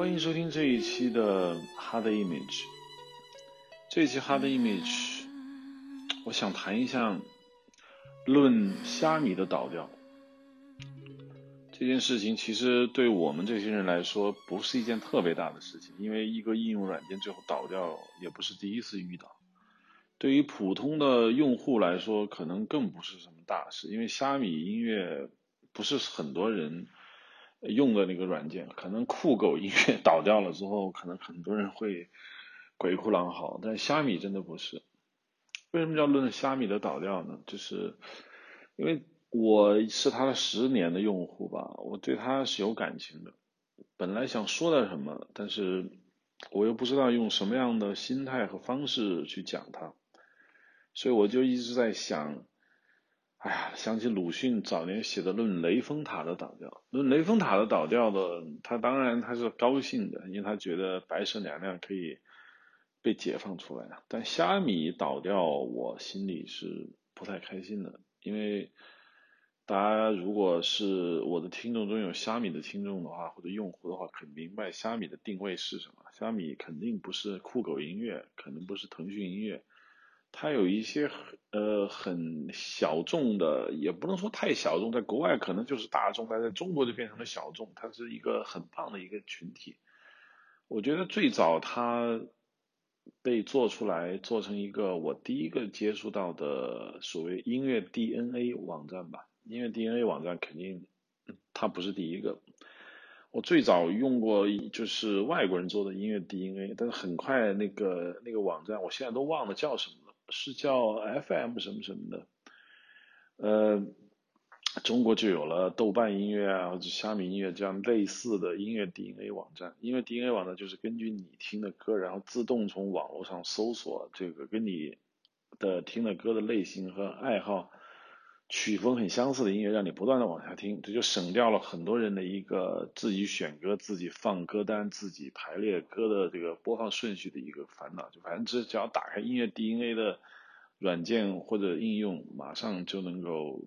欢迎收听这一期的 Hard Image。这一期 Hard Image，我想谈一下论虾米的倒掉这件事情。其实对我们这些人来说，不是一件特别大的事情，因为一个应用软件最后倒掉，也不是第一次遇到。对于普通的用户来说，可能更不是什么大事，因为虾米音乐不是很多人。用的那个软件，可能酷狗音乐倒掉了之后，可能很多人会鬼哭狼嚎，但虾米真的不是。为什么叫论虾米的倒掉呢？就是因为我是它的十年的用户吧，我对它是有感情的。本来想说点什么，但是我又不知道用什么样的心态和方式去讲它，所以我就一直在想。哎呀，想起鲁迅早年写的《论雷峰塔的倒掉》，《论雷峰塔的倒掉》的，他当然他是高兴的，因为他觉得白蛇娘娘可以被解放出来了。但虾米倒掉，我心里是不太开心的，因为大家如果是我的听众中有虾米的听众的话，或者用户的话，可明白虾米的定位是什么。虾米肯定不是酷狗音乐，可能不是腾讯音乐。它有一些呃很小众的，也不能说太小众，在国外可能就是大众，但在中国就变成了小众。它是一个很棒的一个群体。我觉得最早它被做出来，做成一个我第一个接触到的所谓音乐 DNA 网站吧。音乐 DNA 网站肯定它不是第一个。我最早用过就是外国人做的音乐 DNA，但是很快那个那个网站，我现在都忘了叫什么。是叫 FM 什么什么的，呃，中国就有了豆瓣音乐啊或者虾米音乐这样类似的音乐 DNA 网站。音乐 DNA 网站就是根据你听的歌，然后自动从网络上搜索这个跟你的听的歌的类型和爱好。曲风很相似的音乐，让你不断的往下听，这就省掉了很多人的一个自己选歌、自己放歌单、自己排列歌的这个播放顺序的一个烦恼。就反正只只要打开音乐 DNA 的软件或者应用，马上就能够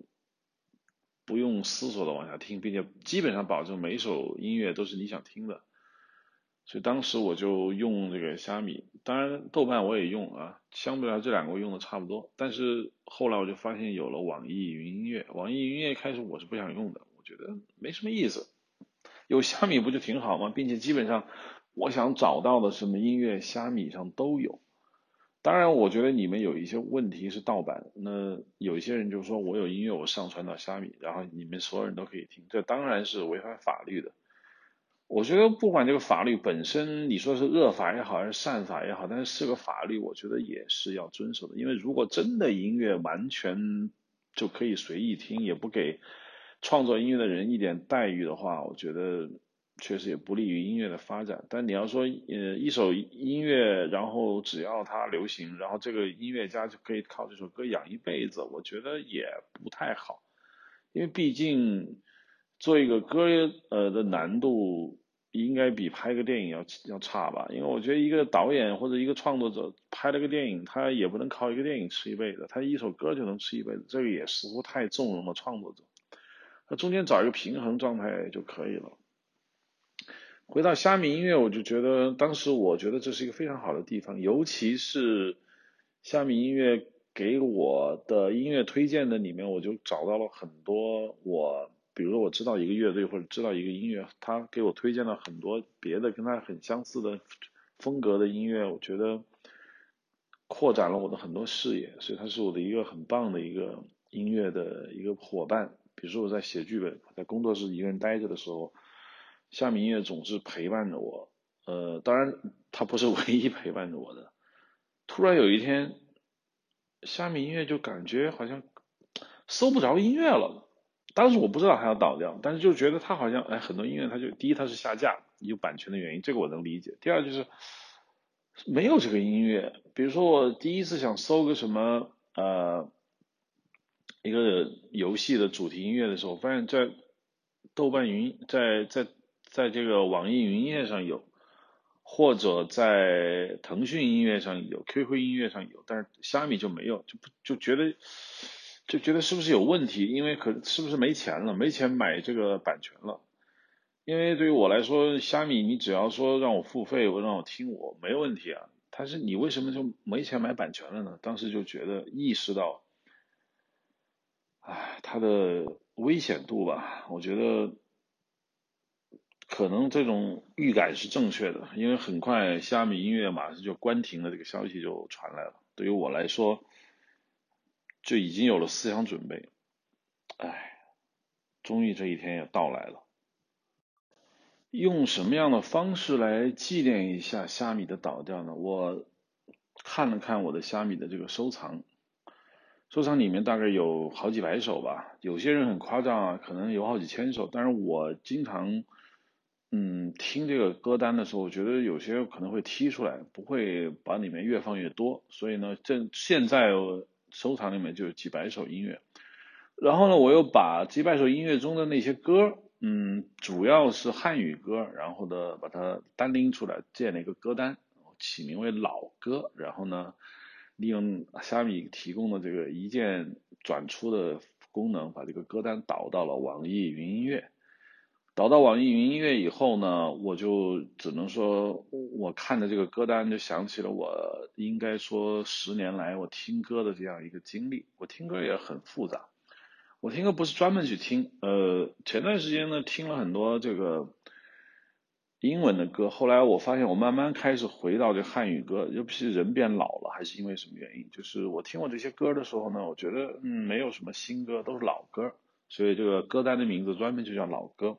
不用思索的往下听，并且基本上保证每首音乐都是你想听的。所以当时我就用这个虾米，当然豆瓣我也用啊，相对来这两个我用的差不多。但是后来我就发现有了网易云音乐，网易云音乐开始我是不想用的，我觉得没什么意思。有虾米不就挺好吗？并且基本上我想找到的什么音乐，虾米上都有。当然，我觉得你们有一些问题是盗版，那有一些人就说我有音乐我上传到虾米，然后你们所有人都可以听，这当然是违反法律的。我觉得不管这个法律本身，你说是恶法也好，还是善法也好，但是是个法律，我觉得也是要遵守的。因为如果真的音乐完全就可以随意听，也不给创作音乐的人一点待遇的话，我觉得确实也不利于音乐的发展。但你要说，呃，一首音乐，然后只要它流行，然后这个音乐家就可以靠这首歌养一辈子，我觉得也不太好，因为毕竟。做一个歌呃的难度应该比拍个电影要要差吧？因为我觉得一个导演或者一个创作者拍了个电影，他也不能靠一个电影吃一辈子，他一首歌就能吃一辈子，这个也似乎太纵容了创作者。那中间找一个平衡状态就可以了。回到虾米音乐，我就觉得当时我觉得这是一个非常好的地方，尤其是虾米音乐给我的音乐推荐的里面，我就找到了很多我。比如说我知道一个乐队或者知道一个音乐，他给我推荐了很多别的跟他很相似的风格的音乐，我觉得扩展了我的很多视野，所以他是我的一个很棒的一个音乐的一个伙伴。比如说我在写剧本，在工作室一个人待着的时候，虾米音乐总是陪伴着我。呃，当然他不是 唯一陪伴着我的。突然有一天，虾米音乐就感觉好像搜不着音乐了。当时我不知道它要倒掉，但是就觉得它好像哎，很多音乐它就第一它是下架，有版权的原因，这个我能理解。第二就是没有这个音乐，比如说我第一次想搜个什么呃一个游戏的主题音乐的时候，发现在豆瓣云在在在这个网易云音乐上有，或者在腾讯音乐上有，QQ 音乐上有，但是虾米就没有，就不就觉得。就觉得是不是有问题？因为可是不是没钱了？没钱买这个版权了？因为对于我来说，虾米你只要说让我付费，我让我听我没问题啊。但是你为什么就没钱买版权了呢？当时就觉得意识到，唉，它的危险度吧，我觉得可能这种预感是正确的，因为很快虾米音乐马上就关停了，这个消息就传来了。对于我来说，就已经有了思想准备。唉，终于这一天也到来了。用什么样的方式来纪念一下虾米的倒掉呢？我看了看我的虾米的这个收藏，收藏里面大概有好几百首吧。有些人很夸张啊，可能有好几千首。但是我经常，嗯，听这个歌单的时候，我觉得有些可能会踢出来，不会把里面越放越多。所以呢，这现在收藏里面就有几百首音乐。然后呢，我又把几百首音乐中的那些歌。嗯，主要是汉语歌，然后呢，把它单拎出来建了一个歌单，起名为老歌。然后呢，利用虾米提供的这个一键转出的功能，把这个歌单导到了网易云音乐。导到网易云音乐以后呢，我就只能说，我看着这个歌单，就想起了我应该说十年来我听歌的这样一个经历。我听歌也很复杂。我听歌不是专门去听，呃，前段时间呢听了很多这个英文的歌，后来我发现我慢慢开始回到这汉语歌，尤其是人变老了，还是因为什么原因？就是我听我这些歌的时候呢，我觉得嗯没有什么新歌，都是老歌，所以这个歌单的名字专门就叫老歌。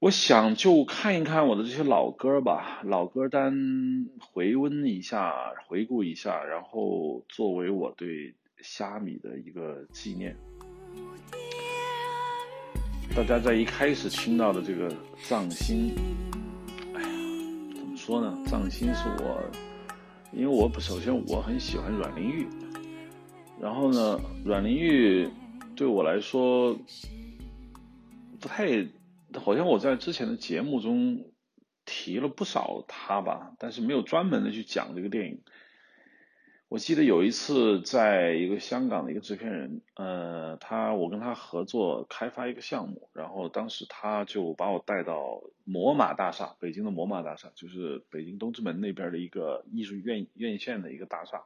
我想就看一看我的这些老歌吧，老歌单回温一下，回顾一下，然后作为我对虾米的一个纪念。大家在一开始听到的这个藏心，哎呀，怎么说呢？藏心是我，因为我首先我很喜欢阮玲玉，然后呢，阮玲玉对我来说不太，好像我在之前的节目中提了不少他吧，但是没有专门的去讲这个电影。我记得有一次，在一个香港的一个制片人，呃，他我跟他合作开发一个项目，然后当时他就把我带到摩马大厦，北京的摩马大厦，就是北京东直门那边的一个艺术院院线的一个大厦。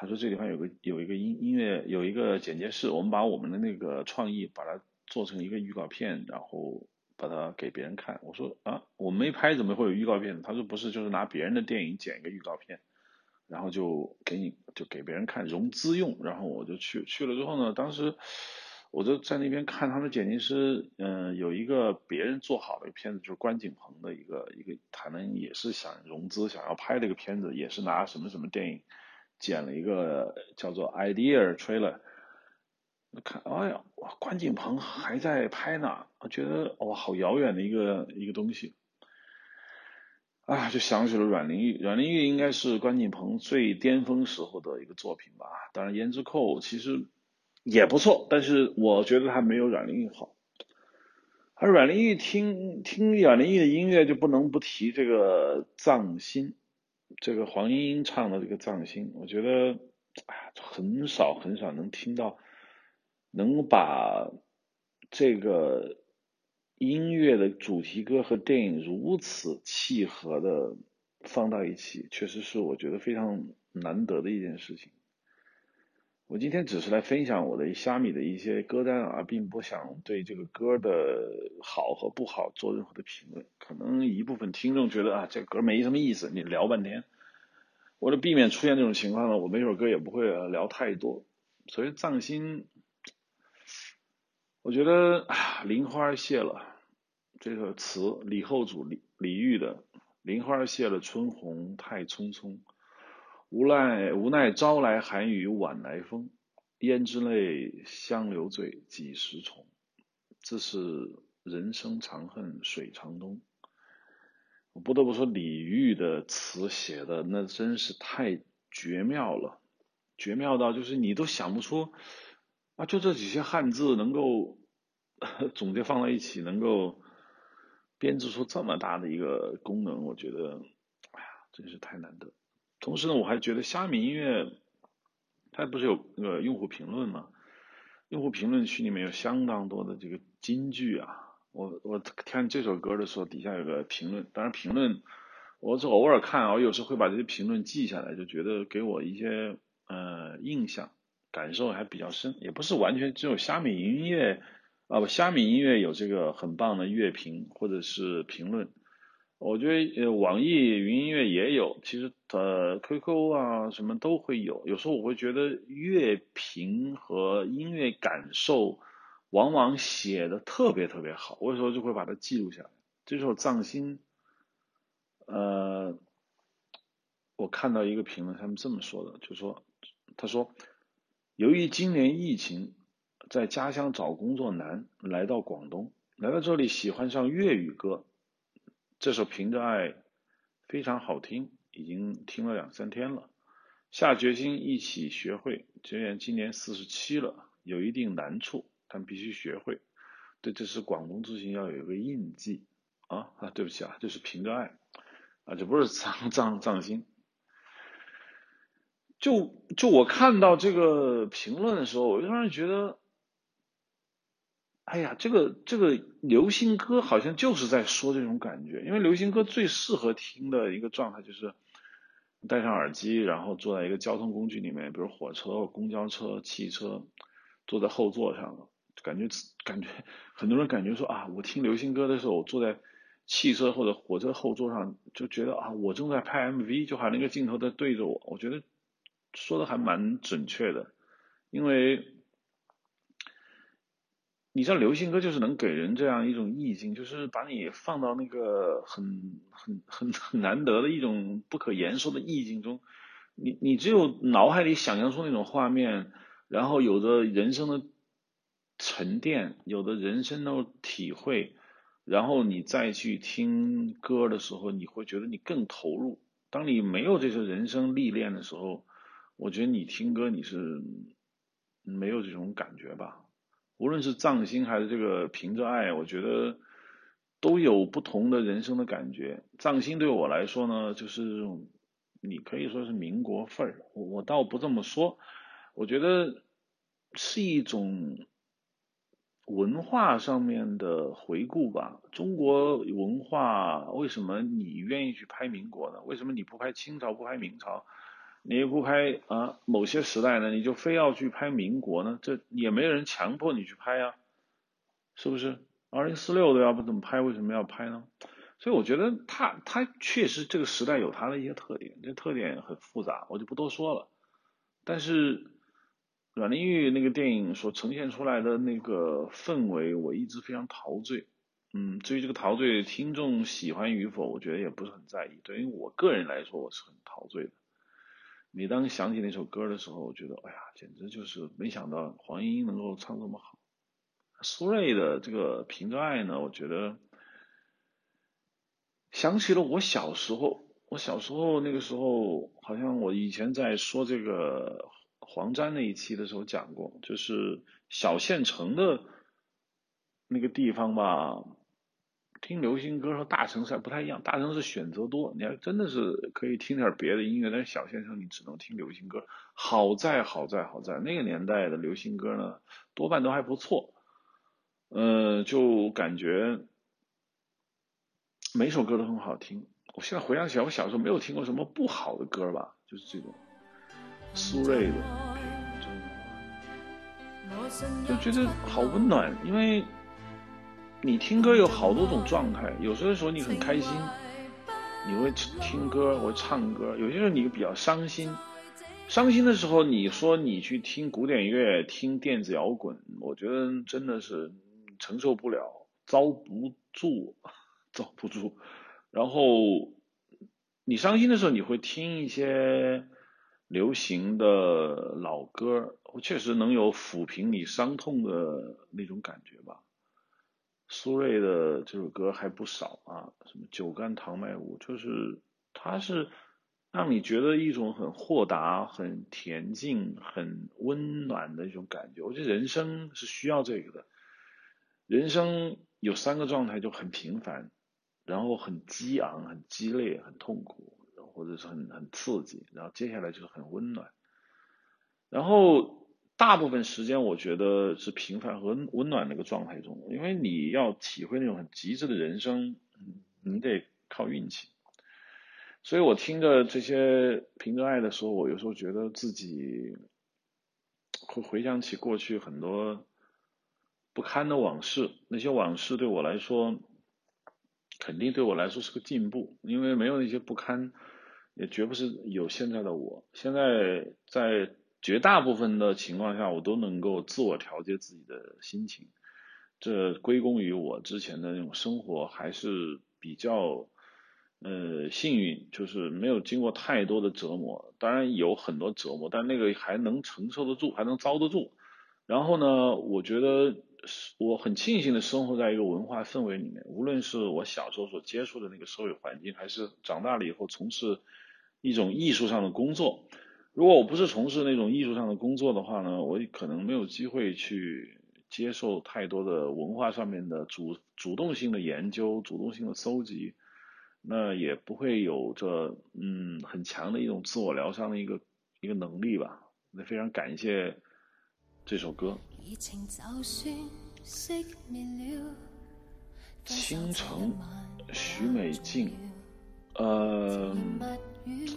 他说这地方有个有一个音音乐有一个剪接室，我们把我们的那个创意把它做成一个预告片，然后把它给别人看。我说啊，我没拍，怎么会有预告片？他说不是，就是拿别人的电影剪一个预告片。然后就给你就给别人看融资用，然后我就去去了之后呢，当时我就在那边看他们剪辑师，嗯，有一个别人做好的片子，就是关锦鹏的一个一个，他们也是想融资，想要拍这个片子，也是拿什么什么电影剪了一个叫做 idea trailer，看，哎呀，哇，关锦鹏还在拍呢，我觉得哇，好遥远的一个一个东西。啊，就想起了阮玲玉，阮玲玉应该是关锦鹏最巅峰时候的一个作品吧。当然，胭脂扣其实也不错，但是我觉得他没有阮玲玉好。而阮玲玉听听阮玲玉的音乐，就不能不提这个《藏心》，这个黄莺莺唱的这个《藏心》，我觉得哎呀，很少很少能听到能把这个。音乐的主题歌和电影如此契合的放到一起，确实是我觉得非常难得的一件事情。我今天只是来分享我的虾米的一些歌单啊，并不想对这个歌的好和不好做任何的评论。可能一部分听众觉得啊，这歌没什么意思，你聊半天。为了避免出现这种情况呢，我每首歌也不会聊太多。所以藏心，我觉得啊，林花谢了。这个词，李后主李李煜的“林花谢了春红太匆匆，无奈无奈朝来寒雨晚来风，胭脂泪，香留醉几时重？自是人生长恨水长东。”我不得不说，李煜的词写的那真是太绝妙了，绝妙到就是你都想不出啊，就这几些汉字能够 总结放在一起，能够。编织出这么大的一个功能，我觉得，哎呀，真是太难得。同时呢，我还觉得虾米音乐，它不是有那个用户评论吗？用户评论区里面有相当多的这个金句啊，我我看这首歌的时候，底下有个评论，当然评论我是偶尔看啊，我有时候会把这些评论记下来，就觉得给我一些呃印象感受还比较深，也不是完全只有虾米音乐啊不虾米音乐有这个很棒的乐评或者是评论。我觉得呃，网易云音乐也有，其实呃，QQ 啊什么都会有。有时候我会觉得乐评和音乐感受往往写的特别特别好，我有时候就会把它记录下来。这首《藏心》，呃，我看到一个评论，他们这么说的，就说他说，由于今年疫情，在家乡找工作难，来到广东，来到这里喜欢上粤语歌。这首《凭着爱》非常好听，已经听了两三天了。下决心一起学会。虽然今年四十七了，有一定难处，但必须学会。对，这是广东之行要有一个印记啊啊！对不起啊，这是《凭着爱》啊，这不是藏藏藏心。就就我看到这个评论的时候，我就让人觉得。哎呀，这个这个流行歌好像就是在说这种感觉，因为流行歌最适合听的一个状态就是戴上耳机，然后坐在一个交通工具里面，比如火车、公交车、汽车，坐在后座上，感觉感觉很多人感觉说啊，我听流行歌的时候，我坐在汽车或者火车后座上，就觉得啊，我正在拍 MV，就好像那个镜头在对着我，我觉得说的还蛮准确的，因为。你知道流行歌就是能给人这样一种意境，就是把你放到那个很很很很难得的一种不可言说的意境中，你你只有脑海里想象出那种画面，然后有着人生的沉淀，有的人生的体会，然后你再去听歌的时候，你会觉得你更投入。当你没有这些人生历练的时候，我觉得你听歌你是没有这种感觉吧。无论是藏心还是这个凭着爱，我觉得都有不同的人生的感觉。藏心对我来说呢，就是，你可以说是民国范儿，我我倒不这么说，我觉得是一种文化上面的回顾吧。中国文化为什么你愿意去拍民国呢？为什么你不拍清朝，不拍明朝？你不拍啊，某些时代呢，你就非要去拍民国呢？这也没有人强迫你去拍呀，是不是？二零四六都要不怎么拍，为什么要拍呢？所以我觉得他他确实这个时代有他的一些特点，这特点很复杂，我就不多说了。但是阮玲玉那个电影所呈现出来的那个氛围，我一直非常陶醉。嗯，至于这个陶醉，听众喜欢与否，我觉得也不是很在意。对于我个人来说，我是很陶醉的。每当想起那首歌的时候，我觉得，哎呀，简直就是没想到黄莺莺能够唱这么好。苏芮的这个《凭着爱》呢，我觉得想起了我小时候，我小时候那个时候，好像我以前在说这个黄沾那一期的时候讲过，就是小县城的那个地方吧。听流行歌和大城市还不太一样，大城市选择多，你要真的是可以听点别的音乐，但是小县城你只能听流行歌。好在好在好在那个年代的流行歌呢，多半都还不错，呃，就感觉每首歌都很好听。我现在回想起来，我小时候没有听过什么不好的歌吧，就是这种苏芮的，就觉得好温暖，因为。你听歌有好多种状态，有时候时候你很开心，你会听歌，会唱歌；有些时候你比较伤心，伤心的时候，你说你去听古典乐、听电子摇滚，我觉得真的是承受不了，遭不住，遭不住。然后你伤心的时候，你会听一些流行的老歌，确实能有抚平你伤痛的那种感觉吧。苏芮的这首歌还不少啊，什么酒干倘卖无，就是它是让你觉得一种很豁达、很恬静、很温暖的一种感觉。我觉得人生是需要这个的，人生有三个状态，就很平凡，然后很激昂、很激烈、很痛苦，或者是很很刺激，然后接下来就是很温暖。然后大部分时间我觉得是平凡和温暖的一个状态中，因为你要体会那种很极致的人生，你得靠运气。所以我听着这些凭着爱的时候，我有时候觉得自己会回想起过去很多不堪的往事，那些往事对我来说，肯定对我来说是个进步，因为没有那些不堪，也绝不是有现在的我。现在在绝大部分的情况下，我都能够自我调节自己的心情，这归功于我之前的那种生活还是比较。呃，幸运就是没有经过太多的折磨，当然有很多折磨，但那个还能承受得住，还能遭得住。然后呢，我觉得我很庆幸的生活在一个文化氛围里面，无论是我小时候所接触的那个社会环境，还是长大了以后从事一种艺术上的工作。如果我不是从事那种艺术上的工作的话呢，我可能没有机会去接受太多的文化上面的主主动性的研究、主动性的搜集。那也不会有着嗯很强的一种自我疗伤的一个一个能力吧。那非常感谢这首歌。倾城，徐美静，呃，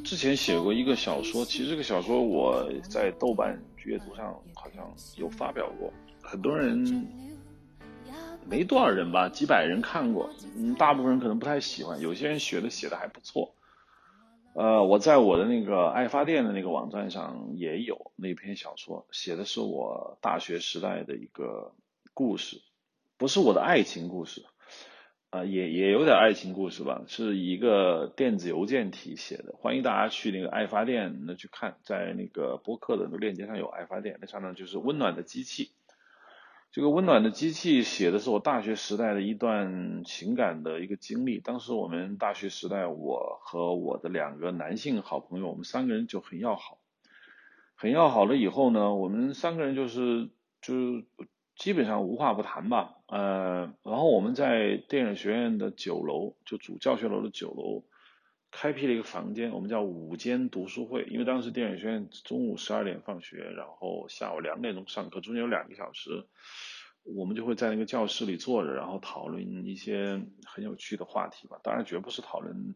之前写过一个小说，其实这个小说我在豆瓣阅读上好像有发表过，很多人。没多少人吧，几百人看过，嗯，大部分人可能不太喜欢，有些人学的写的还不错。呃，我在我的那个爱发电的那个网站上也有那篇小说，写的是我大学时代的一个故事，不是我的爱情故事，啊，也也有点爱情故事吧，是一个电子邮件体写的，欢迎大家去那个爱发电那去看，在那个播客的那个链接上有爱发电，那上面就是温暖的机器。这个温暖的机器写的是我大学时代的一段情感的一个经历。当时我们大学时代，我和我的两个男性好朋友，我们三个人就很要好，很要好了以后呢，我们三个人就是就基本上无话不谈吧。呃，然后我们在电影学院的九楼，就主教学楼的九楼。开辟了一个房间，我们叫午间读书会。因为当时电影学院中午十二点放学，然后下午两点钟上课，中间有两个小时，我们就会在那个教室里坐着，然后讨论一些很有趣的话题吧。当然，绝不是讨论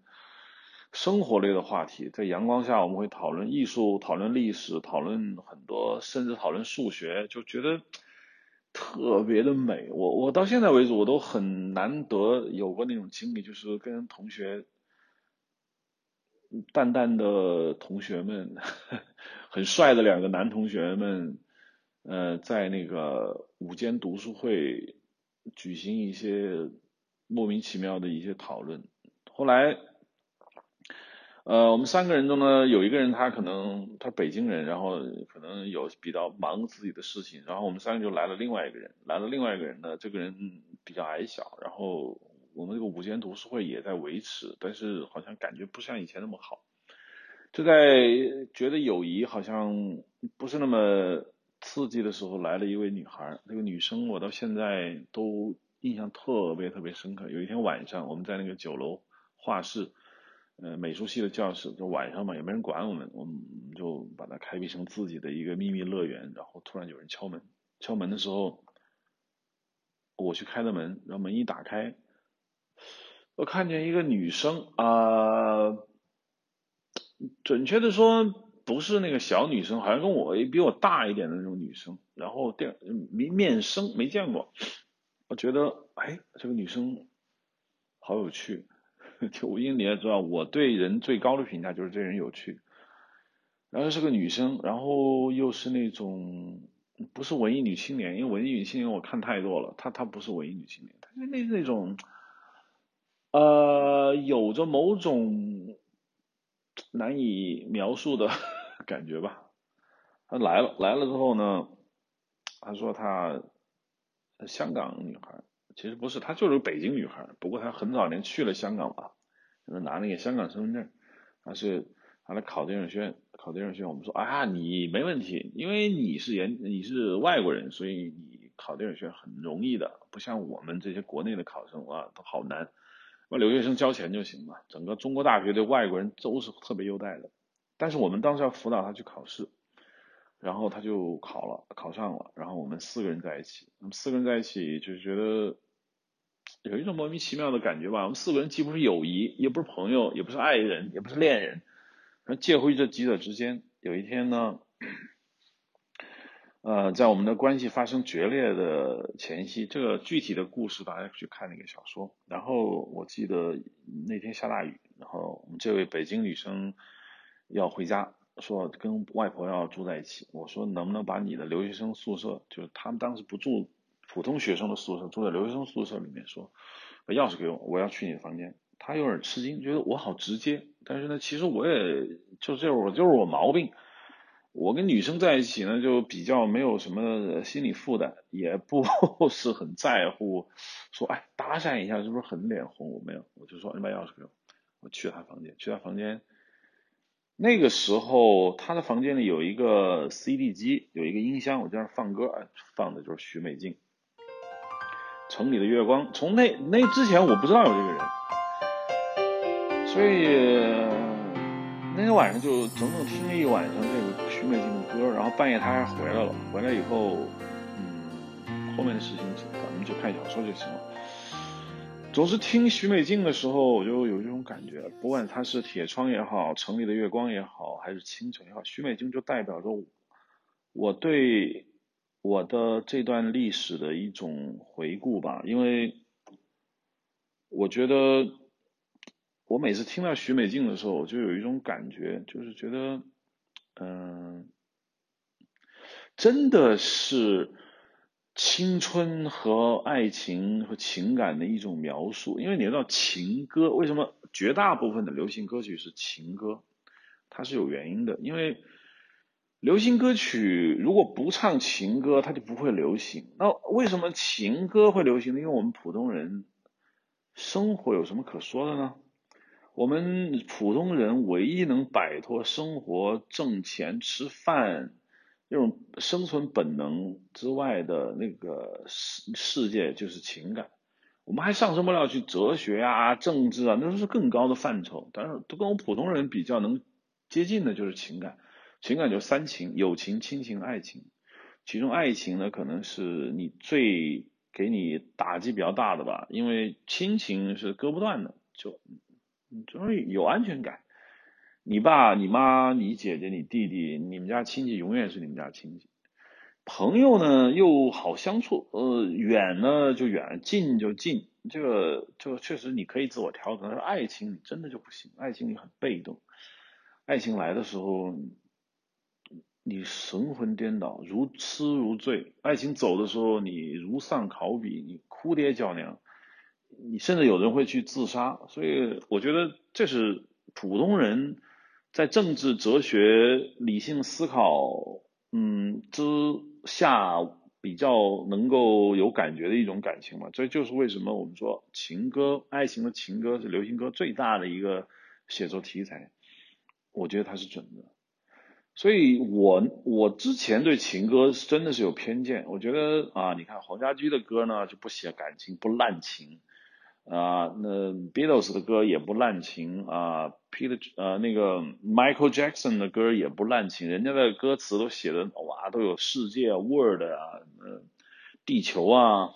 生活类的话题。在阳光下，我们会讨论艺术、讨论历史、讨论很多，甚至讨论数学，就觉得特别的美。我我到现在为止，我都很难得有过那种经历，就是跟同学。淡淡的同学们，很帅的两个男同学们，呃，在那个午间读书会举行一些莫名其妙的一些讨论。后来，呃，我们三个人中呢，有一个人他可能他北京人，然后可能有比较忙自己的事情，然后我们三个就来了另外一个人，来了另外一个人呢，这个人比较矮小，然后。我们这个午间读书会也在维持，但是好像感觉不像以前那么好。就在觉得友谊好像不是那么刺激的时候，来了一位女孩。那个女生我到现在都印象特别特别深刻。有一天晚上，我们在那个酒楼画室，呃，美术系的教室，就晚上嘛，也没人管我们，我们就把它开辟成自己的一个秘密乐园。然后突然有人敲门，敲门的时候，我去开的门，然后门一打开。我看见一个女生啊，准确的说不是那个小女生，好像跟我比我大一点的那种女生。然后电面面生没见过，我觉得哎，这个女生好有趣。就因为你也知道，我对人最高的评价就是这人有趣。然后是个女生，然后又是那种不是文艺女青年，因为文艺女青年我看太多了，她她不是文艺女青年，她是那那种。呃，有着某种难以描述的 感觉吧。他来了，来了之后呢，他说他香港女孩，其实不是，她就是北京女孩。不过她很早年去了香港吧，拿那个香港身份证。她是她来考电影学院，考电影学院。我们说啊，你没问题，因为你是研你是外国人，所以你考电影学院很容易的，不像我们这些国内的考生啊，都好难。那留学生交钱就行嘛，整个中国大学对外国人都是特别优待的，但是我们当时要辅导他去考试，然后他就考了，考上了，然后我们四个人在一起，我们四个人在一起就觉得有一种莫名其妙的感觉吧。我们四个人既不是友谊，也不是朋友，也不是爱人，也不是恋人，然后介乎于这几者之间。有一天呢。呃，在我们的关系发生决裂的前夕，这个具体的故事大家去看那个小说。然后我记得那天下大雨，然后我们这位北京女生要回家，说跟外婆要住在一起。我说能不能把你的留学生宿舍，就是他们当时不住普通学生的宿舍，住在留学生宿舍里面，说把钥匙给我，我要去你的房间。他有点吃惊，觉得我好直接。但是呢，其实我也就这我就是我毛病。我跟女生在一起呢，就比较没有什么心理负担，也不 是很在乎，说哎搭讪一下是不是很脸红？我没有，我就说你把钥匙给我，我去他房间，去他房间。那个时候他的房间里有一个 CD 机，有一个音箱，我在那放歌，放的就是许美静《城里的月光》。从那那之前我不知道有这个人，所以。那天晚上就整整听了一晚上这个徐美静的歌，然后半夜她还回来了。回来以后，嗯，后面的事情咱们就看小说就行了。总是听徐美静的时候，我就有这种感觉，不管她是铁窗也好，城里的月光也好，还是清晨也好，徐美静就代表着我对我的这段历史的一种回顾吧。因为我觉得。我每次听到许美静的时候，我就有一种感觉，就是觉得，嗯，真的是青春和爱情和情感的一种描述。因为你知道情歌为什么绝大部分的流行歌曲是情歌，它是有原因的。因为流行歌曲如果不唱情歌，它就不会流行。那为什么情歌会流行呢？因为我们普通人生活有什么可说的呢？我们普通人唯一能摆脱生活、挣钱、吃饭那种生存本能之外的那个世世界，就是情感。我们还上升不了去哲学啊、政治啊，那都是更高的范畴。但是，都跟我们普通人比较能接近的，就是情感。情感就三情：友情、亲情、爱情。其中爱情呢，可能是你最给你打击比较大的吧，因为亲情是割不断的，就。就是有安全感，你爸、你妈、你姐姐、你弟弟，你们家亲戚永远是你们家亲戚。朋友呢又好相处，呃，远呢就远，近就近。这个就确实你可以自我调整。但是爱情你真的就不行，爱情你很被动。爱情来的时候，你神魂颠倒，如痴如醉；爱情走的时候，你如丧考妣，你哭爹叫娘。你甚至有人会去自杀，所以我觉得这是普通人在政治、哲学、理性思考，嗯之下比较能够有感觉的一种感情嘛。这就是为什么我们说情歌、爱情的情歌是流行歌最大的一个写作题材。我觉得它是准的，所以我我之前对情歌真的是有偏见。我觉得啊，你看黄家驹的歌呢就不写感情，不滥情。啊，那 Beatles 的歌也不滥情啊，Peter 呃那个 Michael Jackson 的歌也不滥情，人家的歌词都写的哇，都有世界 world 啊，呃，地球啊，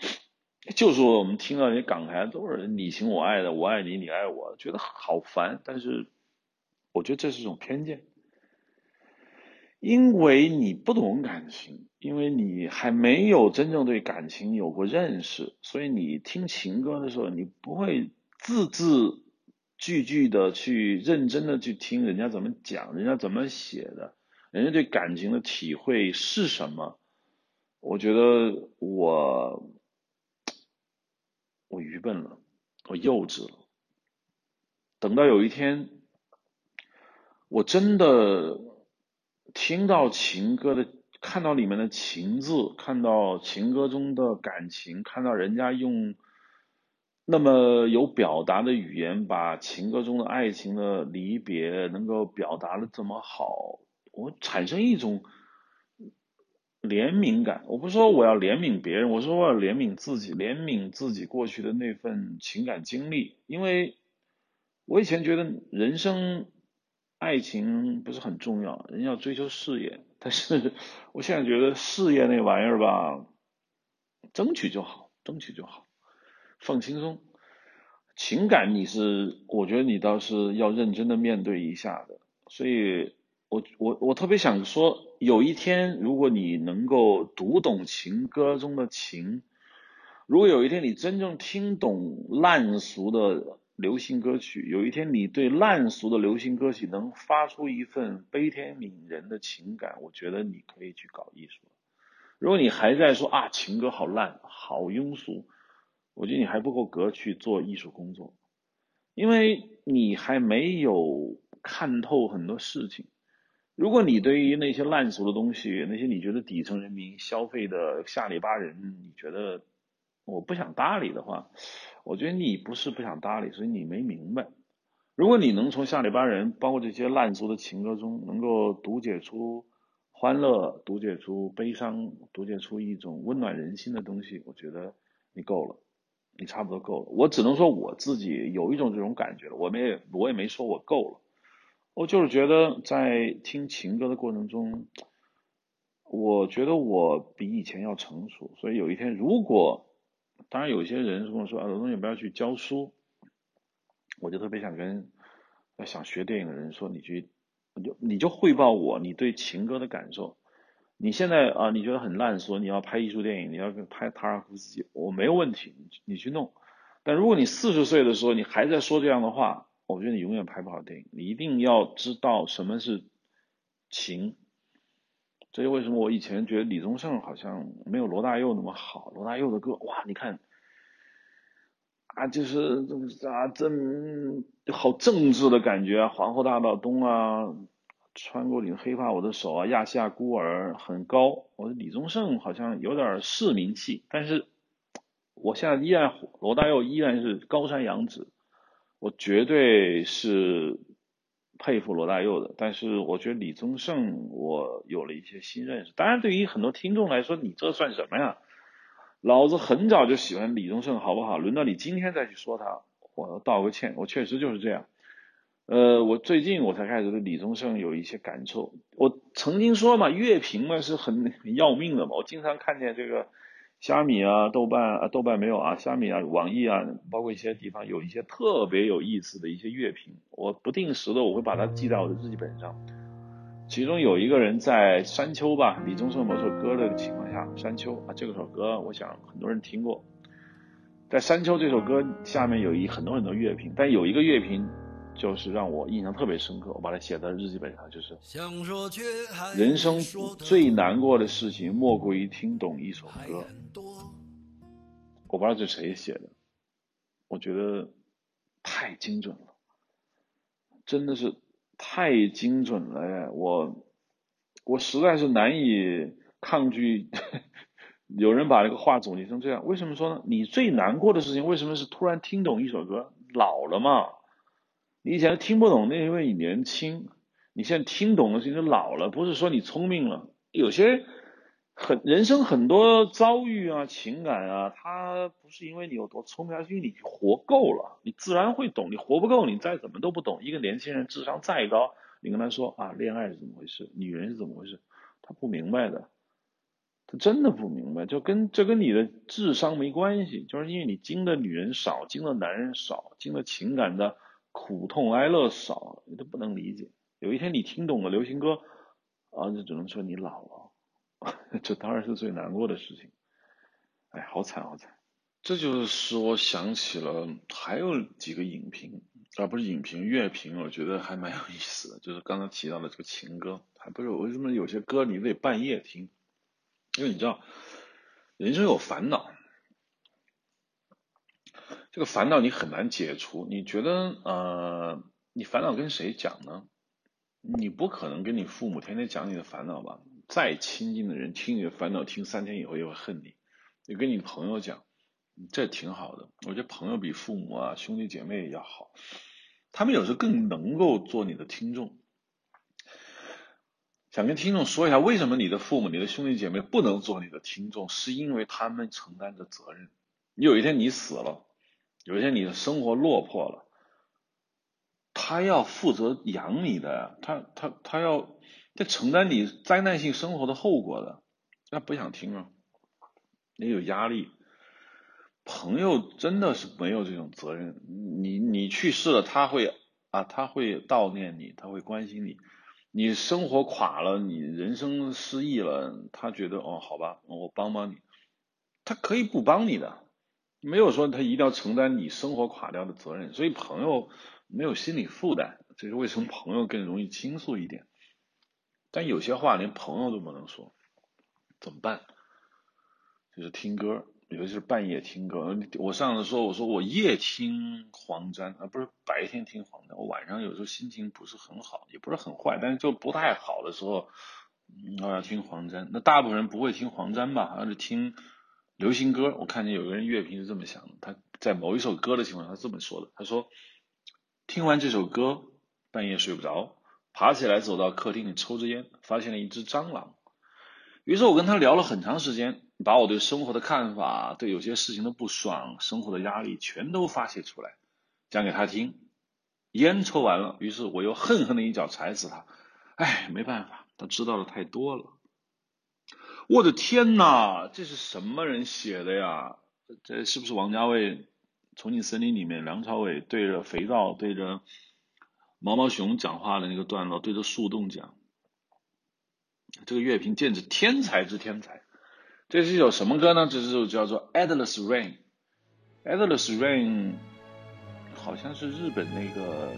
就是我们听到那些港台都是你情我爱的，我爱你，你爱我，觉得好烦。但是我觉得这是一种偏见。因为你不懂感情，因为你还没有真正对感情有过认识，所以你听情歌的时候，你不会字字句句的去认真的去听人家怎么讲，人家怎么写的，人家对感情的体会是什么？我觉得我我愚笨了，我幼稚了。等到有一天，我真的。听到情歌的，看到里面的情字，看到情歌中的感情，看到人家用那么有表达的语言，把情歌中的爱情的离别能够表达的这么好，我产生一种怜悯感。我不是说我要怜悯别人，我说我要怜悯自己，怜悯自己过去的那份情感经历，因为我以前觉得人生。爱情不是很重要，人要追求事业。但是 我现在觉得事业那玩意儿吧，争取就好，争取就好，放轻松。情感你是，我觉得你倒是要认真的面对一下的。所以，我我我特别想说，有一天如果你能够读懂情歌中的情，如果有一天你真正听懂烂俗的。流行歌曲，有一天你对烂俗的流行歌曲能发出一份悲天悯人的情感，我觉得你可以去搞艺术。如果你还在说啊情歌好烂、好庸俗，我觉得你还不够格去做艺术工作，因为你还没有看透很多事情。如果你对于那些烂俗的东西，那些你觉得底层人民消费的下里巴人，你觉得我不想搭理的话。我觉得你不是不想搭理，所以你没明白。如果你能从下里巴人，包括这些烂俗的情歌中，能够读解出欢乐，读解出悲伤，读解出一种温暖人心的东西，我觉得你够了，你差不多够了。我只能说我自己有一种这种感觉了，我没我也没说我够了，我就是觉得在听情歌的过程中，我觉得我比以前要成熟。所以有一天如果。当然，有些人跟我说啊，罗东你不要去教书，我就特别想跟要想学电影的人说，你去，你就你就汇报我你对情歌的感受。你现在啊，你觉得很烂说，你要拍艺术电影，你要拍塔尔夫斯基，我没有问题，你去弄。但如果你四十岁的时候你还在说这样的话，我觉得你永远拍不好电影。你一定要知道什么是情。这就为什么我以前觉得李宗盛好像没有罗大佑那么好。罗大佑的歌，哇，你看啊，就是啊，真好政治的感觉啊，《皇后大道东》啊，《穿过你的黑发我的手》啊，《亚细亚孤儿》很高。我李宗盛好像有点市民气，但是我现在依然罗大佑依然是高山仰止，我绝对是。佩服罗大佑的，但是我觉得李宗盛我有了一些新认识。当然，对于很多听众来说，你这算什么呀？老子很早就喜欢李宗盛，好不好？轮到你今天再去说他，我要道个歉。我确实就是这样。呃，我最近我才开始对李宗盛有一些感受。我曾经说嘛，乐评嘛是很很 要命的嘛。我经常看见这个。虾米啊，豆瓣啊，豆瓣没有啊，虾米啊，网易啊，包括一些地方有一些特别有意思的一些乐评，我不定时的我会把它记在我的日记本上。其中有一个人在山丘吧，李宗盛某首歌的情况下，山丘啊，这个首歌我想很多人听过，在山丘这首歌下面有一很多很多乐评，但有一个乐评。就是让我印象特别深刻，我把它写在日记本上。就是人生最难过的事情，莫过于听懂一首歌。我不知道这谁写的，我觉得太精准了，真的是太精准了呀！我我实在是难以抗拒，有人把这个话总结成这样。为什么说呢？你最难过的事情，为什么是突然听懂一首歌？老了嘛。你以前听不懂，那是因为你年轻；你现在听懂了，是因为老了。不是说你聪明了。有些很人生很多遭遇啊、情感啊，它不是因为你有多聪明，而是因为你活够了，你自然会懂。你活不够，你再怎么都不懂。一个年轻人智商再高，你跟他说啊，恋爱是怎么回事，女人是怎么回事，他不明白的，他真的不明白。就跟这跟你的智商没关系，就是因为你经的女人少，经的男人少，经的情感的。苦痛哀乐少，你都不能理解。有一天你听懂了流行歌，啊，就只能说你老了，这当然是最难过的事情。哎，好惨好惨。这就是使我想起了还有几个影评，而不是影评乐评，我觉得还蛮有意思的。就是刚刚提到的这个情歌，还不是为什么有些歌你得半夜听？因为你知道，人生有烦恼。这个烦恼你很难解除，你觉得呃，你烦恼跟谁讲呢？你不可能跟你父母天天讲你的烦恼吧？再亲近的人听你的烦恼，听三天以后也会恨你。你跟你朋友讲，这挺好的。我觉得朋友比父母啊、兄弟姐妹要好，他们有时候更能够做你的听众。想跟听众说一下，为什么你的父母、你的兄弟姐妹不能做你的听众？是因为他们承担着责任。你有一天你死了。有一天你的生活落魄了，他要负责养你的，他他他要他承担你灾难性生活的后果的，那不想听啊，也有压力。朋友真的是没有这种责任，你你去世了，他会啊，他会悼念你，他会关心你。你生活垮了，你人生失意了，他觉得哦，好吧，我帮帮你，他可以不帮你的，没有说他一定要承担你生活垮掉的责任。所以朋友没有心理负担，这是为什么朋友更容易倾诉一点。但有些话连朋友都不能说，怎么办？就是听歌。尤其是半夜听歌，我上次说，我说我夜听黄沾，而不是白天听黄沾。我晚上有时候心情不是很好，也不是很坏，但是就不太好的时候，我要听黄沾。那大部分人不会听黄沾吧？而是听流行歌。我看见有个人乐评是这么想的，他在某一首歌的情况下是这么说的：他说，听完这首歌，半夜睡不着，爬起来走到客厅里抽支烟，发现了一只蟑螂。于是我跟他聊了很长时间。把我对生活的看法、对有些事情的不爽、生活的压力全都发泄出来，讲给他听。烟抽完了，于是我又恨恨的一脚踩死他。哎，没办法，他知道的太多了。我的天哪，这是什么人写的呀？这是不是王家卫《重庆森林》里面梁朝伟对着肥皂、对着毛毛熊讲话的那个段落，对着树洞讲？这个乐评简直天才之天才。这是一首什么歌呢？这首叫做《Endless Rain》。Endless Rain 好像是日本那个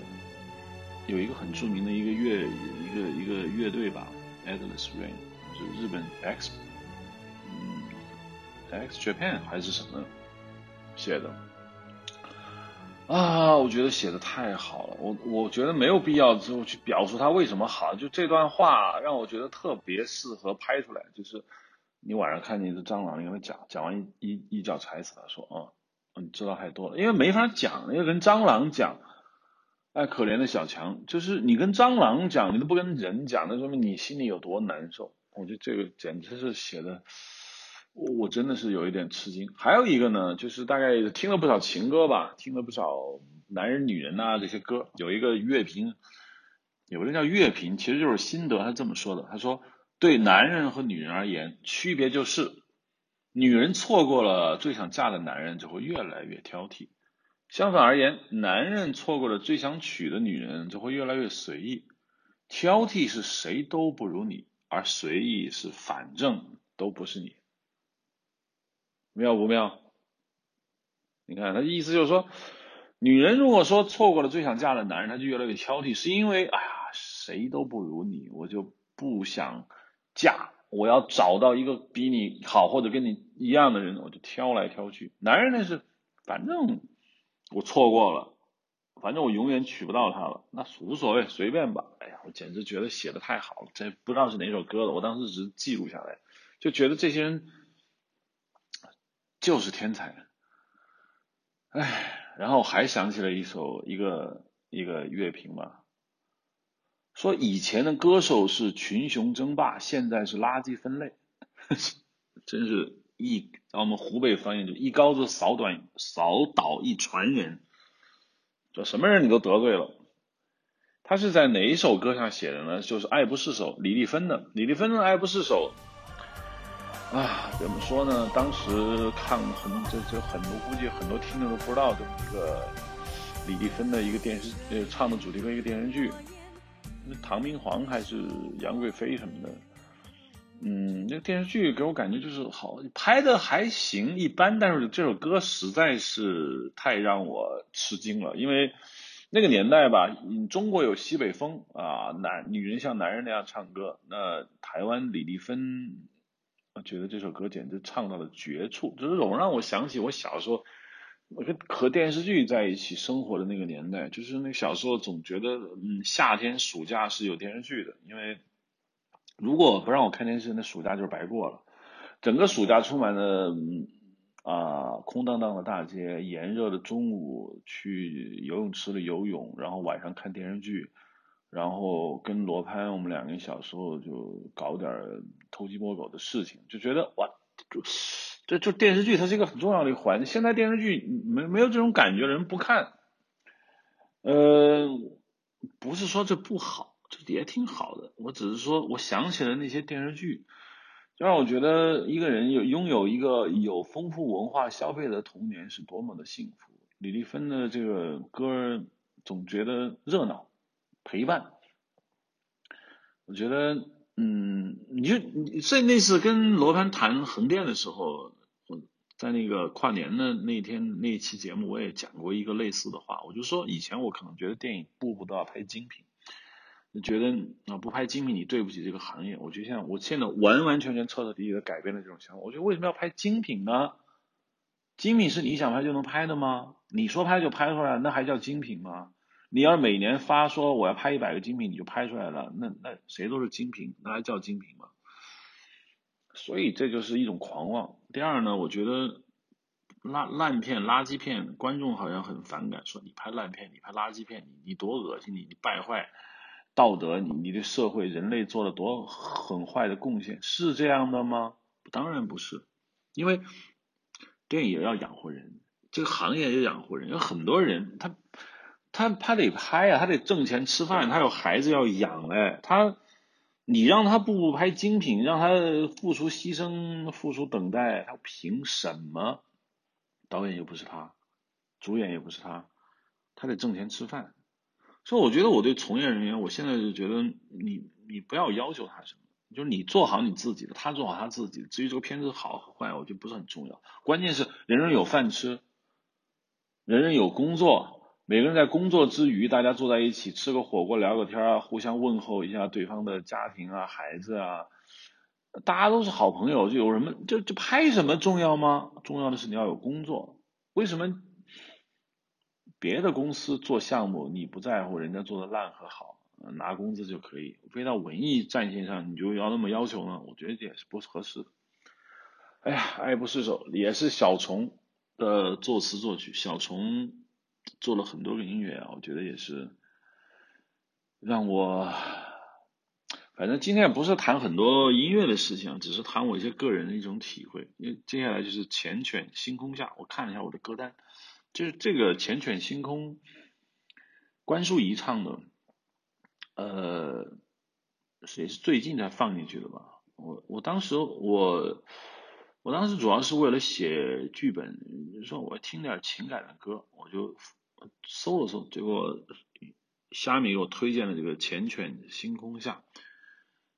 有一个很著名的一个乐一个一个乐队吧，《Endless Rain》是日本 X X Japan 还是什么写的啊？我觉得写的太好了，我我觉得没有必要之后去表述它为什么好，就这段话让我觉得特别适合拍出来，就是。你晚上看见一只蟑螂，你跟他讲，讲完一一一脚踩死它，说啊，你知道太多了，因为没法讲，因为跟蟑螂讲，哎，可怜的小强，就是你跟蟑螂讲，你都不跟人讲，那说明你心里有多难受。我觉得这个简直是写的，我我真的是有一点吃惊。还有一个呢，就是大概听了不少情歌吧，听了不少男人女人呐这些歌，有一个乐评，有个人叫乐评，其实就是心得，他这么说的，他说。对男人和女人而言，区别就是，女人错过了最想嫁的男人，就会越来越挑剔；相反而言，男人错过了最想娶的女人，就会越来越随意。挑剔是谁都不如你，而随意是反正都不是你。妙不妙？你看他的意思就是说，女人如果说错过了最想嫁的男人，他就越来越挑剔，是因为哎呀，谁都不如你，我就不想。嫁，我要找到一个比你好或者跟你一样的人，我就挑来挑去。男人那是，反正我错过了，反正我永远娶不到她了，那无所谓，随便吧。哎呀，我简直觉得写的太好了，这不知道是哪首歌的，我当时只是记录下来，就觉得这些人就是天才。哎，然后还想起了一首一个一个乐评嘛。说以前的歌手是群雄争霸，现在是垃圾分类，真是一，在我们湖北方言就一竿子扫短扫倒一船人，这什么人你都得罪了。他是在哪一首歌上写的呢？就是《爱不释手》，李丽芬的。李丽芬的《爱不释手》啊，怎么说呢？当时看很这这很多，估计很多听众都不知道这么一个李丽芬的一个电视呃唱的主题歌一个电视剧。唐明皇还是杨贵妃什么的，嗯，那个电视剧给我感觉就是好拍的还行一般，但是这首歌实在是太让我吃惊了，因为那个年代吧，中国有西北风啊，男女人像男人那样唱歌，那台湾李丽芬，我觉得这首歌简直唱到了绝处，就是总让我想起我小时候。我跟和电视剧在一起生活的那个年代，就是那小时候总觉得，嗯，夏天暑假是有电视剧的，因为如果不让我看电视，那暑假就是白过了。整个暑假充满了啊，空荡荡的大街，炎热的中午去游泳池里游泳，然后晚上看电视剧，然后跟罗攀我们两个人小时候就搞点偷鸡摸狗的事情，就觉得哇，就。这就电视剧，它是一个很重要的一环。现在电视剧没没有这种感觉，人不看。呃，不是说这不好，这也挺好的。我只是说，我想起了那些电视剧，就让我觉得一个人有拥有一个有丰富文化消费的童年是多么的幸福。李丽芬的这个歌总觉得热闹，陪伴。我觉得，嗯，你就你在那次跟罗盘谈横店的时候。我在那个跨年的那天那一期节目，我也讲过一个类似的话，我就说以前我可能觉得电影步步都要拍精品，你觉得啊不拍精品你对不起这个行业。我觉得现在我现在完完全全彻彻底底的改变了这种想法。我觉得为什么要拍精品呢？精品是你想拍就能拍的吗？你说拍就拍出来，那还叫精品吗？你要每年发说我要拍一百个精品，你就拍出来了，那那谁都是精品，那还叫精品吗？所以这就是一种狂妄。第二呢，我觉得烂烂片、垃圾片，观众好像很反感，说你拍烂片，你拍垃圾片，你你多恶心，你你败坏道德，你你对社会、人类做了多很坏的贡献，是这样的吗？当然不是，因为电影要养活人，这个行业也养活人，有很多人他他他得拍啊，他得挣钱吃饭，他有孩子要养嘞，他。你让他步步拍精品，让他付出牺牲、付出等待，他凭什么？导演又不是他，主演也不是他，他得挣钱吃饭。所以我觉得我对从业人员，我现在就觉得你你不要要求他什么，就是你做好你自己的，他做好他自己的。至于这个片子好和坏，我觉得不是很重要，关键是人人有饭吃，人人有工作。每个人在工作之余，大家坐在一起吃个火锅、聊个天啊，互相问候一下对方的家庭啊、孩子啊，大家都是好朋友，就有什么就就拍什么重要吗？重要的是你要有工作。为什么别的公司做项目你不在乎人家做的烂和好，拿工资就可以，飞到文艺战线上你就要那么要求呢？我觉得也是不合适的。哎呀，爱不释手，也是小虫的作词作曲，小虫。做了很多个音乐啊，我觉得也是让我，反正今天不是谈很多音乐的事情，只是谈我一些个人的一种体会。因为接下来就是《缱绻星空下》，我看了一下我的歌单，就是这个《缱绻星空》，关淑怡唱的，呃，也是最近才放进去的吧？我我当时我。我当时主要是为了写剧本，说我听点情感的歌，我就搜了搜，结果虾米给我推荐了这个《缱绻星空下》。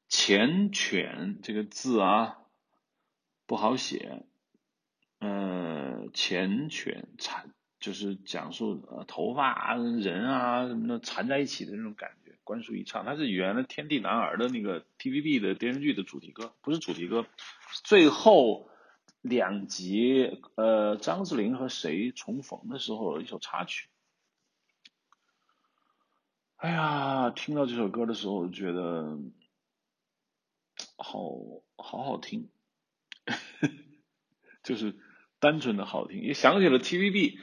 缱绻这个字啊不好写，呃，缱绻缠就是讲述呃头发啊、人啊什么的缠在一起的那种感觉。关淑怡唱，它是原来《天地男儿》的那个 TVB 的电视剧的主题歌，不是主题歌，最后。两集，呃，张智霖和谁重逢的时候一首插曲。哎呀，听到这首歌的时候，觉得好好好听，就是单纯的好听，也想起了 TVB。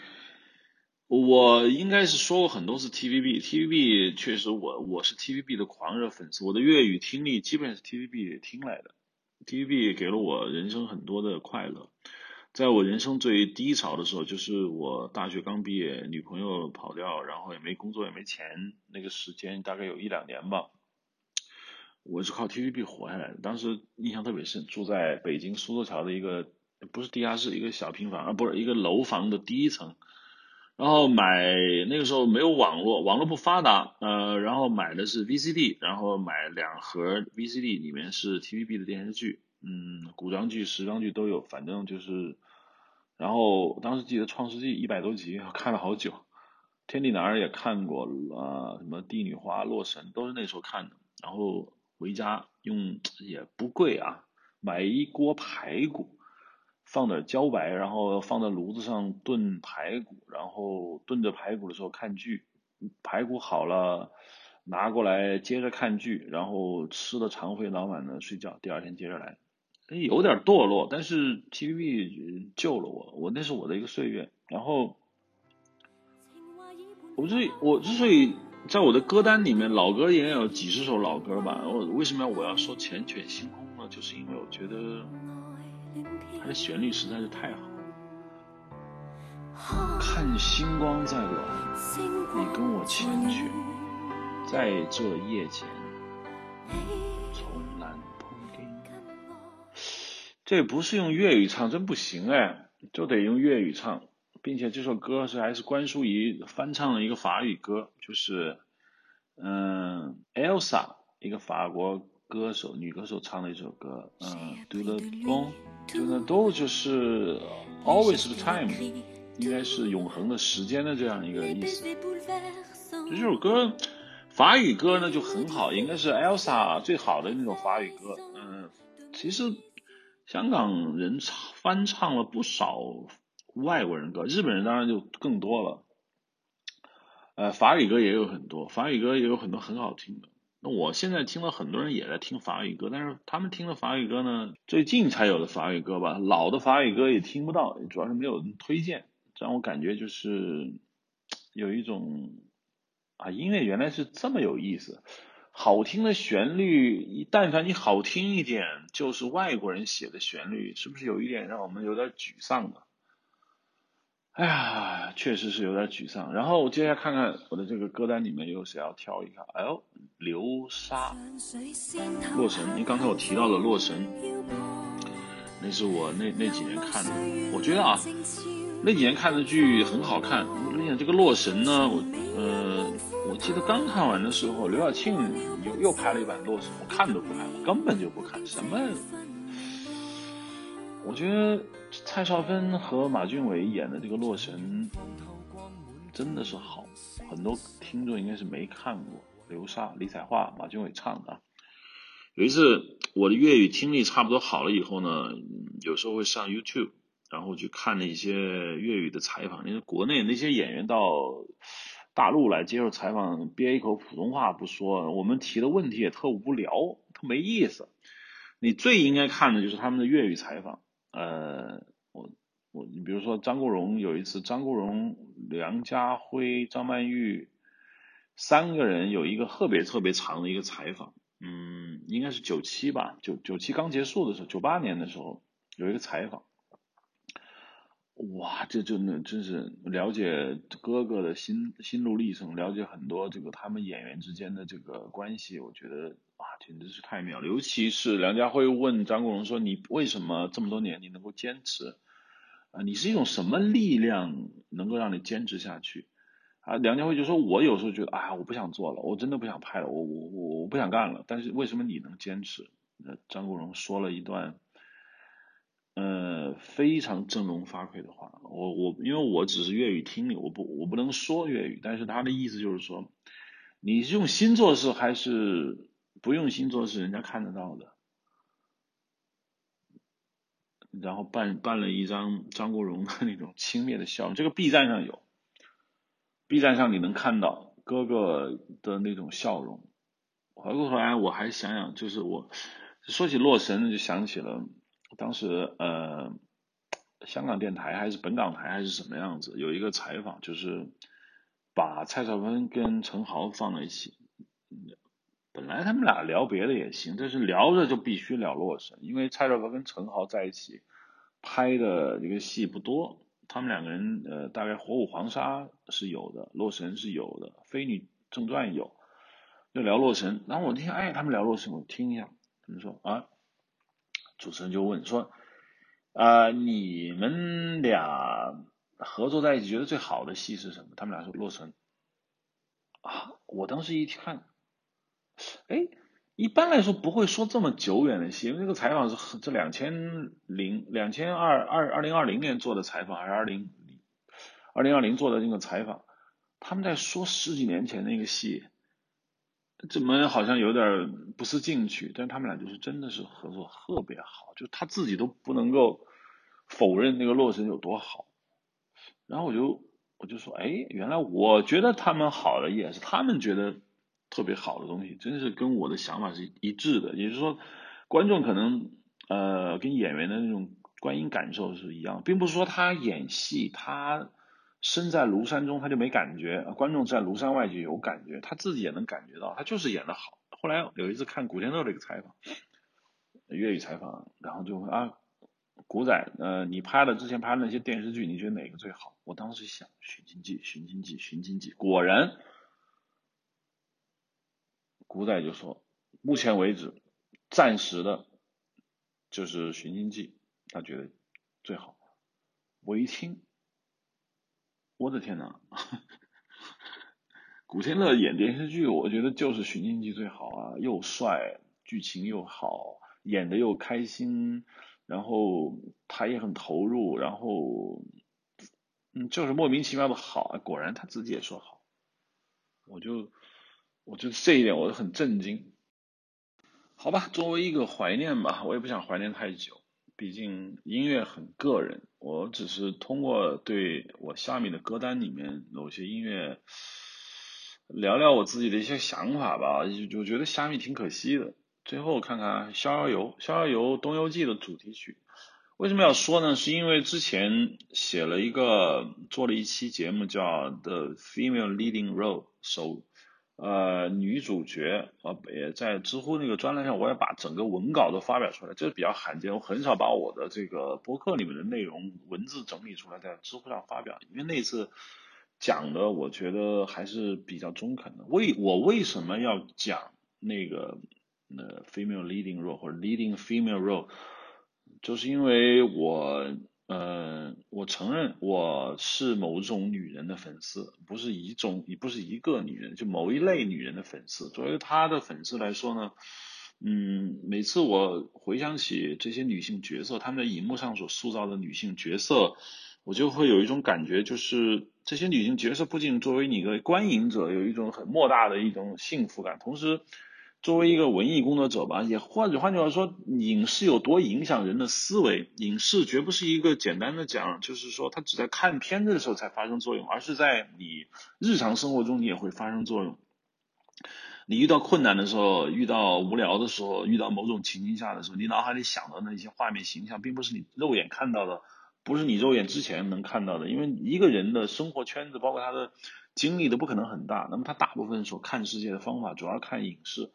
我应该是说过很多次 TVB，TVB 确实我我是 TVB 的狂热粉丝，我的粤语听力基本是 TVB 听来的。TVB 给了我人生很多的快乐，在我人生最低潮的时候，就是我大学刚毕业，女朋友跑掉，然后也没工作也没钱，那个时间大概有一两年吧，我是靠 TVB 活下来的。当时印象特别深，住在北京苏州桥的一个不是地下室，一个小平房啊，不是一个楼房的第一层。然后买那个时候没有网络，网络不发达，呃，然后买的是 VCD，然后买两盒 VCD，里面是 TVB 的电视剧，嗯，古装剧、时装剧都有，反正就是，然后当时记得《创世纪》一百多集，看了好久，《天地男儿》也看过，啊，什么《帝女花》《洛神》都是那时候看的，然后回家用也不贵啊，买一锅排骨。放点茭白，然后放在炉子上炖排骨，然后炖着排骨的时候看剧，排骨好了拿过来接着看剧，然后吃的肠胃脑满的睡觉，第二天接着来，有点堕落，但是 TVB 救了我，我那是我的一个岁月。然后我之我之所以在我的歌单里面，老歌也有几十首老歌吧，我为什么我要说《缱绻星空》呢？就是因为我觉得。它的旋律实在是太好，看星光在老，你跟我缱绻，在这夜间，从南碰丁。这不是用粤语唱，真不行哎，就得用粤语唱，并且这首歌是还是关淑怡翻唱了一个法语歌，就是嗯，Elsa 一个法国歌手女歌手唱的一首歌，嗯，Do the bon，Do the do 就是 Always the time，应该是永恒的时间的这样一个意思。这首歌法语歌呢就很好，应该是 Elsa 最好的那种法语歌。嗯，其实香港人唱翻唱了不少外国人歌，日本人当然就更多了。呃，法语歌也有很多，法语歌也有很多很好听的。那我现在听了很多人也在听法语歌，但是他们听的法语歌呢，最近才有的法语歌吧，老的法语歌也听不到，主要是没有人推荐，让我感觉就是有一种。啊，音乐原来是这么有意思，好听的旋律，但凡你好听一点，就是外国人写的旋律，是不是有一点让我们有点沮丧呢？哎呀，确实是有点沮丧。然后我接下来看看我的这个歌单里面有谁要挑一下？哎呦，流沙，洛神，因为刚才我提到了洛神，那是我那那几年看的，我觉得啊，那几年看的剧很好看。而且，这个洛神呢，我呃。我记得刚看完的时候，刘晓庆又又拍了一版《洛神》，我看都不看，根本就不看。什么？我觉得蔡少芬和马俊伟演的这个《洛神》真的是好，很多听众应该是没看过。流沙、李彩桦、马俊伟唱的。有一次我的粤语听力差不多好了以后呢，有时候会上 YouTube，然后去看那些粤语的采访，因为国内那些演员到。大陆来接受采访，憋一口普通话不说，我们提的问题也特无聊，特没意思。你最应该看的就是他们的粤语采访。呃，我我你比如说张国荣有一次，张国荣、梁家辉、张曼玉三个人有一个特别特别长的一个采访。嗯，应该是九七吧，九九七刚结束的时候，九八年的时候有一个采访。哇，这真的真是了解哥哥的心心路历程，了解很多这个他们演员之间的这个关系，我觉得啊，简直是太妙了。尤其是梁家辉问张国荣说：“你为什么这么多年你能够坚持？啊，你是一种什么力量能够让你坚持下去？”啊，梁家辉就说：“我有时候觉得，哎啊，我不想做了，我真的不想拍了，我我我我不想干了。但是为什么你能坚持？”那张国荣说了一段。呃，非常振聋发聩的话，我我因为我只是粤语听力，我不我不能说粤语，但是他的意思就是说，你用心做事还是不用心做事，人家看得到的。然后办办了一张张国荣的那种轻蔑的笑容，这个 B 站上有，B 站上你能看到哥哥的那种笑容。回过头来，我还想想，就是我说起洛神，就想起了。当时呃，香港电台还是本港台还是什么样子？有一个采访，就是把蔡少芬跟陈豪放在一起。本来他们俩聊别的也行，但是聊着就必须聊洛神，因为蔡少芬跟陈豪在一起拍的这个戏不多。他们两个人呃，大概《火舞黄沙》是有的，《洛神》是有的，《飞女正传》有。就聊洛神，然后我听哎，他们聊洛神，我听一下，他们说啊。主持人就问说：“啊，你们俩合作在一起觉得最好的戏是什么？”他们俩说《洛神》啊。我当时一看，哎，一般来说不会说这么久远的戏，因为这个采访是这两千零两千二二二零二零年做的采访，还是二零二零二零做的那个采访？他们在说十几年前那个戏。怎么好像有点不思进取？但他们俩就是真的是合作特别好，就他自己都不能够否认那个洛神有多好。然后我就我就说，哎，原来我觉得他们好的也是他们觉得特别好的东西，真是跟我的想法是一致的。也就是说，观众可能呃跟演员的那种观影感受是一样，并不是说他演戏他。身在庐山中，他就没感觉；观众在庐山外就有感觉，他自己也能感觉到，他就是演的好。后来有一次看古天乐这个采访，粤语采访，然后就问啊，古仔，呃，你拍的之前拍的那些电视剧，你觉得哪个最好？我当时想《寻秦记》，《寻秦记》，《寻秦记》，果然古仔就说，目前为止，暂时的，就是《寻秦记》，他觉得最好。我一听，我的天呐！古天乐演电视剧，我觉得就是《寻秦记》最好啊，又帅，剧情又好，演的又开心，然后他也很投入，然后，嗯，就是莫名其妙的好，果然他自己也说好，我就，我就这一点我很震惊。好吧，作为一个怀念吧，我也不想怀念太久，毕竟音乐很个人，我只是通过对我下面的歌单里面某些音乐。聊聊我自己的一些想法吧，就我觉得虾米挺可惜的。最后看看《逍遥游》，《逍遥游》《东游记》的主题曲，为什么要说呢？是因为之前写了一个做了一期节目叫《The Female Leading Role》，首呃女主角啊，也在知乎那个专栏上，我也把整个文稿都发表出来，这是比较罕见，我很少把我的这个博客里面的内容文字整理出来在知乎上发表，因为那次。讲的我觉得还是比较中肯的。为我为什么要讲那个呃 female leading role 或者 leading female role，就是因为我呃我承认我是某种女人的粉丝，不是一种也不是一个女人，就某一类女人的粉丝。作为她的粉丝来说呢，嗯，每次我回想起这些女性角色，她们在荧幕上所塑造的女性角色。我就会有一种感觉，就是这些女性角色不仅作为你的观影者有一种很莫大的一种幸福感，同时作为一个文艺工作者吧，也或者换句话说，影视有多影响人的思维，影视绝不是一个简单的讲，就是说它只在看片子的时候才发生作用，而是在你日常生活中你也会发生作用。你遇到困难的时候，遇到无聊的时候，遇到某种情境下的时候，你脑海里想的那些画面形象，并不是你肉眼看到的。不是你肉眼之前能看到的，因为一个人的生活圈子，包括他的经历都不可能很大。那么他大部分所看世界的方法，主要看影视。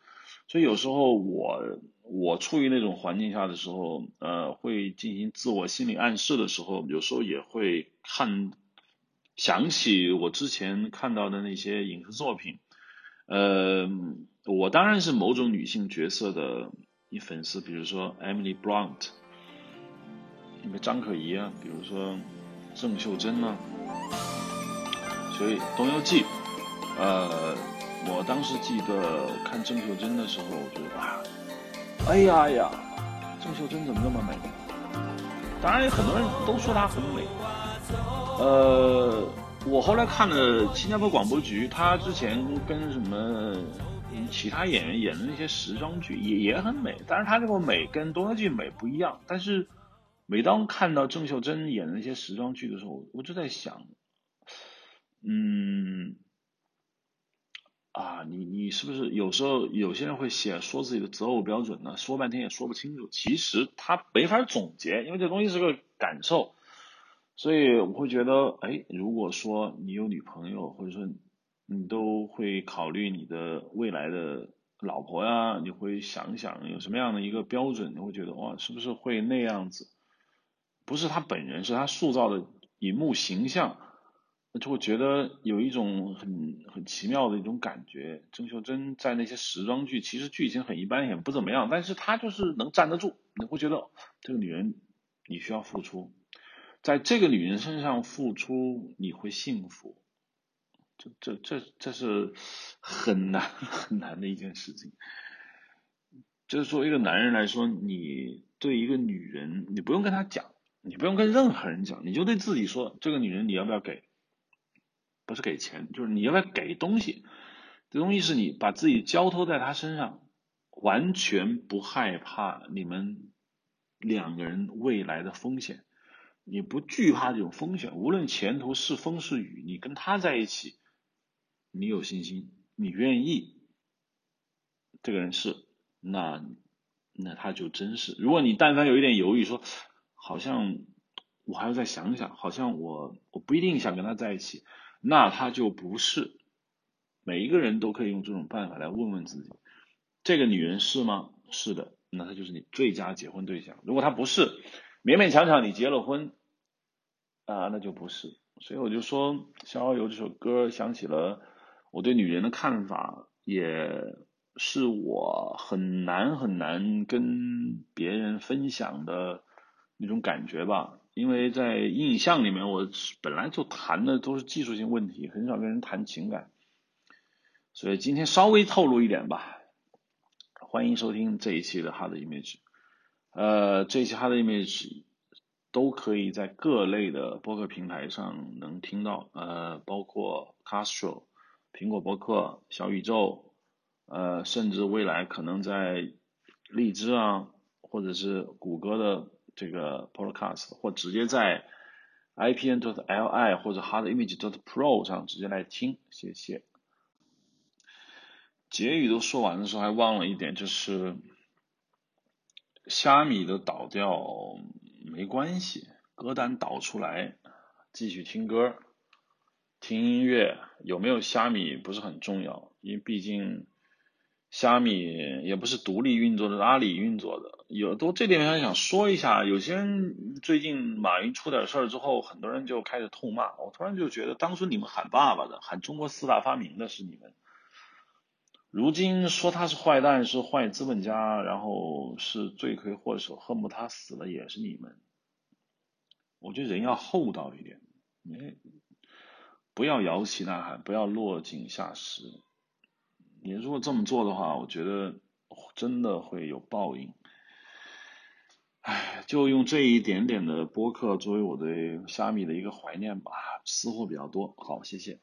所以有时候我我处于那种环境下的时候，呃，会进行自我心理暗示的时候，有时候也会看想起我之前看到的那些影视作品。呃，我当然是某种女性角色的一粉丝，比如说 Emily Blunt。那个张可颐啊，比如说郑秀珍呐，所以《东游记》呃，我当时记得看郑秀珍的时候，我觉得啊，哎呀呀，郑秀珍怎么那么美？当然有很多人都说她很美。呃，我后来看了新加坡广播局，他之前跟什么其他演员演的那些时装剧也也很美，但是她这个美跟《东游记》美不一样，但是。每当看到郑秀珍演的那些时装剧的时候，我就在想，嗯，啊，你你是不是有时候有些人会写说自己的择偶标准呢？说半天也说不清楚。其实他没法总结，因为这东西是个感受。所以我会觉得，哎，如果说你有女朋友，或者说你都会考虑你的未来的老婆呀，你会想想有什么样的一个标准？你会觉得哇，是不是会那样子？不是他本人，是他塑造的荧幕形象，就会觉得有一种很很奇妙的一种感觉。郑秀珍在那些时装剧，其实剧情很一般，也不怎么样，但是她就是能站得住。你会觉得这个女人你需要付出，在这个女人身上付出你会幸福，这这这这是很难很难的一件事情。就是作为一个男人来说，你对一个女人，你不用跟她讲。你不用跟任何人讲，你就对自己说，这个女人你要不要给？不是给钱，就是你要不要给东西。这东西是你把自己交托在他身上，完全不害怕你们两个人未来的风险，你不惧怕这种风险，无论前途是风是雨，你跟他在一起，你有信心，你愿意，这个人是，那那他就真是。如果你但凡有一点犹豫，说。好像我还要再想想，好像我我不一定想跟他在一起，那他就不是。每一个人都可以用这种办法来问问自己，这个女人是吗？是的，那她就是你最佳结婚对象。如果她不是，勉勉强强你结了婚，啊，那就不是。所以我就说《逍遥游》这首歌，想起了我对女人的看法，也是我很难很难跟别人分享的那种感觉吧。因为在印象里面，我本来就谈的都是技术性问题，很少跟人谈情感，所以今天稍微透露一点吧。欢迎收听这一期的 Hard Image，呃，这一期 Hard Image 都可以在各类的播客平台上能听到，呃，包括 Castro、苹果播客、小宇宙，呃，甚至未来可能在荔枝啊，或者是谷歌的。这个 Podcast 或直接在 IPN dot LI 或者 Hard Image dot Pro 上直接来听，谢谢。结语都说完的时候，还忘了一点，就是虾米的导掉没关系，歌单导出来，继续听歌，听音乐，有没有虾米不是很重要，因为毕竟。虾米也不是独立运作的，阿里运作的。有都这点上想说一下，有些人最近马云出点事儿之后，很多人就开始痛骂。我突然就觉得，当初你们喊爸爸的，喊中国四大发明的是你们，如今说他是坏蛋，是坏资本家，然后是罪魁祸首，恨不得他死了也是你们。我觉得人要厚道一点，你不要摇旗呐喊，不要落井下石。你如果这么做的话，我觉得真的会有报应。唉，就用这一点点的播客作为我对虾米的一个怀念吧，私货比较多。好，谢谢。